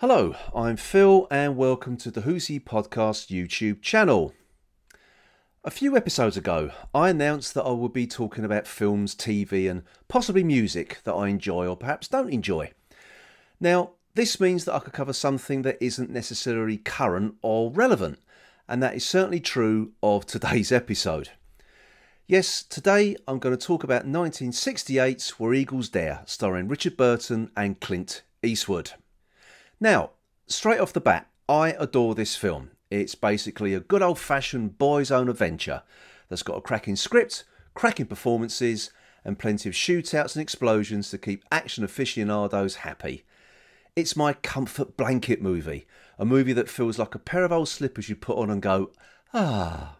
Hello, I'm Phil, and welcome to the Who's Podcast YouTube channel. A few episodes ago, I announced that I would be talking about films, TV, and possibly music that I enjoy or perhaps don't enjoy. Now, this means that I could cover something that isn't necessarily current or relevant, and that is certainly true of today's episode. Yes, today I'm going to talk about 1968's Where Eagles Dare, starring Richard Burton and Clint Eastwood. Now, straight off the bat, I adore this film. It's basically a good old fashioned boys' own adventure that's got a cracking script, cracking performances, and plenty of shootouts and explosions to keep action aficionados happy. It's my comfort blanket movie, a movie that feels like a pair of old slippers you put on and go, ah.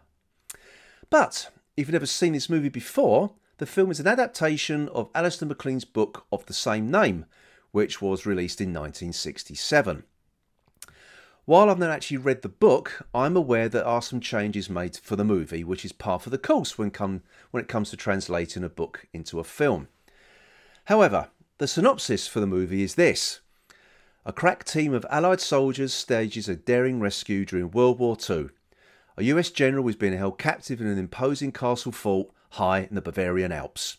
But if you've never seen this movie before, the film is an adaptation of Alistair MacLean's book of the same name, which was released in 1967. While I've not actually read the book, I'm aware there are some changes made for the movie, which is par for the course when, come, when it comes to translating a book into a film. However, the synopsis for the movie is this A crack team of Allied soldiers stages a daring rescue during World War II a US general was being held captive in an imposing castle fort high in the Bavarian Alps.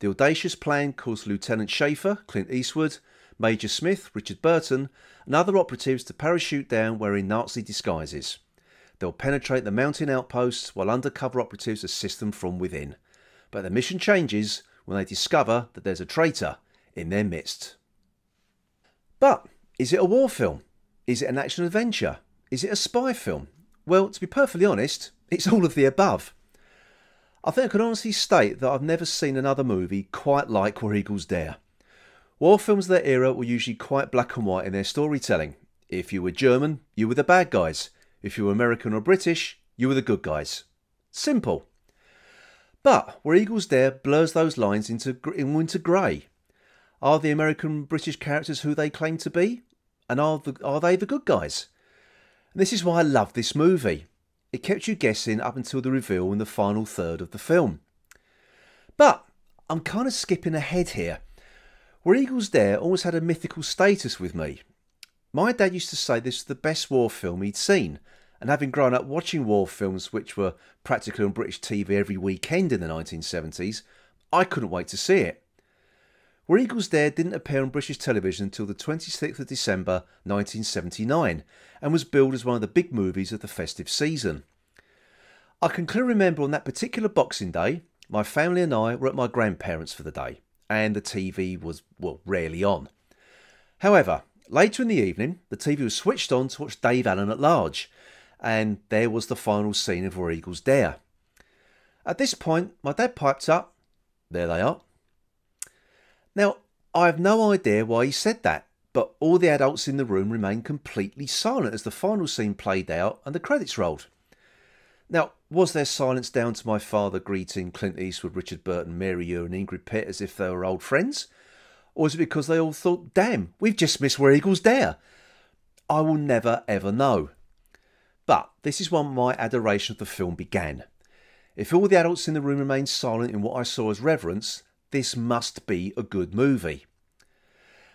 The audacious plan caused Lieutenant Schaffer, Clint Eastwood, Major Smith, Richard Burton, and other operatives to parachute down wearing Nazi disguises. They'll penetrate the mountain outposts while undercover operatives assist them from within. But the mission changes when they discover that there's a traitor in their midst. But is it a war film? Is it an action adventure? Is it a spy film? Well, to be perfectly honest, it's all of the above. I think I can honestly state that I've never seen another movie quite like Where Eagles Dare. War films of that era were usually quite black and white in their storytelling. If you were German, you were the bad guys. If you were American or British, you were the good guys. Simple. But Where Eagles Dare blurs those lines into, into grey. Are the American British characters who they claim to be? And are, the, are they the good guys? And this is why I love this movie. It kept you guessing up until the reveal in the final third of the film. But I'm kind of skipping ahead here. Where Eagles Dare always had a mythical status with me. My dad used to say this was the best war film he'd seen, and having grown up watching war films which were practically on British TV every weekend in the 1970s, I couldn't wait to see it. Where Eagles Dare didn't appear on British television until the 26th of December 1979 and was billed as one of the big movies of the festive season. I can clearly remember on that particular Boxing Day, my family and I were at my grandparents' for the day, and the TV was, well, rarely on. However, later in the evening, the TV was switched on to watch Dave Allen at large, and there was the final scene of Where Eagles Dare. At this point, my dad piped up, There they are. Now, I have no idea why he said that, but all the adults in the room remained completely silent as the final scene played out and the credits rolled. Now, was their silence down to my father greeting Clint Eastwood, Richard Burton, Mary Ure, and Ingrid Pitt as if they were old friends? Or was it because they all thought, damn, we've just missed Where Eagles Dare? I will never ever know. But this is when my adoration of the film began. If all the adults in the room remained silent in what I saw as reverence, this must be a good movie.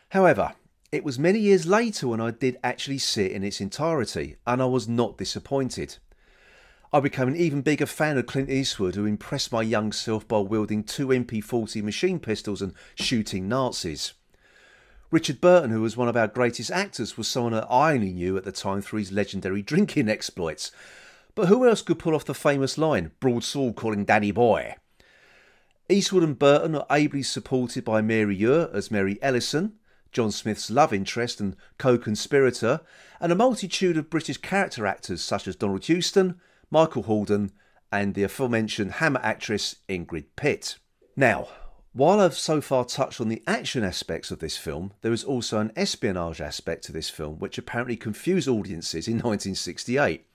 However, it was many years later when I did actually see it in its entirety, and I was not disappointed. I became an even bigger fan of Clint Eastwood, who impressed my young self by wielding two MP40 machine pistols and shooting Nazis. Richard Burton, who was one of our greatest actors, was someone that I only knew at the time through his legendary drinking exploits. But who else could pull off the famous line, broadsword calling Danny Boy? Eastwood and Burton are ably supported by Mary Ure as Mary Ellison, John Smith's love interest and co conspirator, and a multitude of British character actors such as Donald Houston, Michael Hordern, and the aforementioned Hammer actress Ingrid Pitt. Now, while I've so far touched on the action aspects of this film, there is also an espionage aspect to this film which apparently confused audiences in 1968.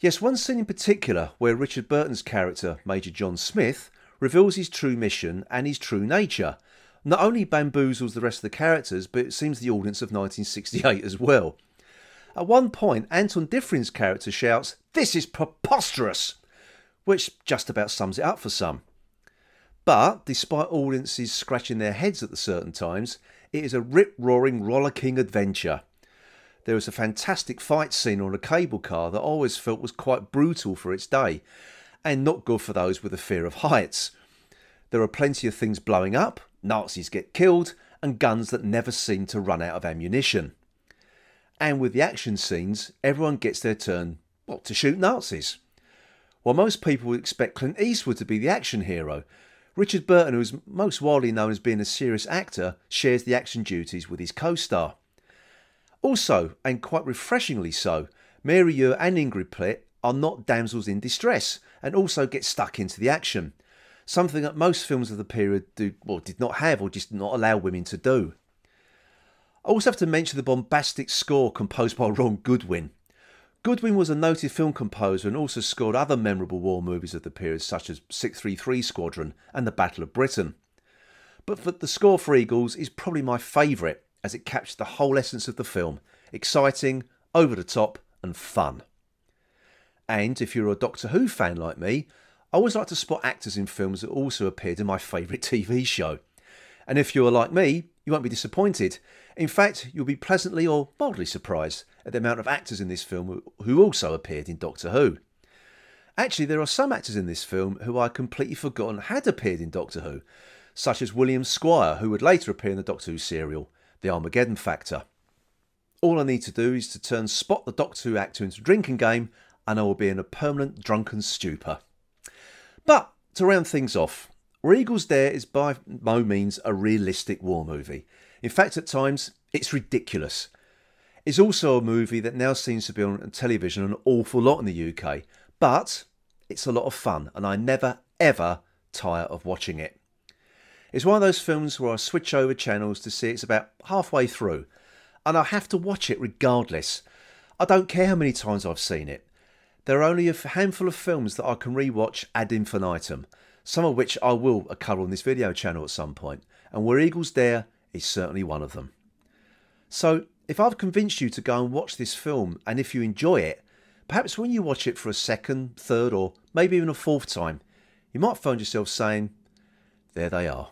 Yes, one scene in particular where Richard Burton's character, Major John Smith, reveals his true mission and his true nature. Not only bamboozles the rest of the characters, but it seems the audience of 1968 as well. At one point, Anton Diffring's character shouts, This is preposterous! Which just about sums it up for some. But, despite audiences scratching their heads at the certain times, it is a rip roaring, rollicking adventure. There was a fantastic fight scene on a cable car that I always felt was quite brutal for its day, and not good for those with a fear of heights. There are plenty of things blowing up, Nazis get killed, and guns that never seem to run out of ammunition. And with the action scenes, everyone gets their turn well, to shoot Nazis. While most people would expect Clint Eastwood to be the action hero, Richard Burton, who is most widely known as being a serious actor, shares the action duties with his co star. Also, and quite refreshingly so, Mary Ure and Ingrid Pitt are not damsels in distress and also get stuck into the action, something that most films of the period do, or did not have or just not allow women to do. I also have to mention the bombastic score composed by Ron Goodwin. Goodwin was a noted film composer and also scored other memorable war movies of the period, such as 633 Squadron and The Battle of Britain. But the score for Eagles is probably my favourite, as it captures the whole essence of the film exciting, over the top, and fun. And if you're a Doctor Who fan like me, I always like to spot actors in films that also appeared in my favourite TV show. And if you're like me, you won't be disappointed. In fact, you'll be pleasantly or mildly surprised at the amount of actors in this film who also appeared in Doctor Who. Actually, there are some actors in this film who I completely forgotten had appeared in Doctor Who, such as William Squire, who would later appear in the Doctor Who serial, The Armageddon Factor. All I need to do is to turn Spot the Doctor Who actor into a drinking game, and I will be in a permanent drunken stupor. But to round things off, Where Eagles Dare is by no means a realistic war movie. In fact, at times, it's ridiculous. It's also a movie that now seems to be on television an awful lot in the UK, but it's a lot of fun, and I never ever tire of watching it. It's one of those films where I switch over channels to see it's about halfway through, and I have to watch it regardless. I don't care how many times I've seen it. There are only a handful of films that I can rewatch ad infinitum, some of which I will cover on this video channel at some point, and Where Eagles Dare is certainly one of them. So, if I've convinced you to go and watch this film, and if you enjoy it, perhaps when you watch it for a second, third, or maybe even a fourth time, you might find yourself saying, There they are.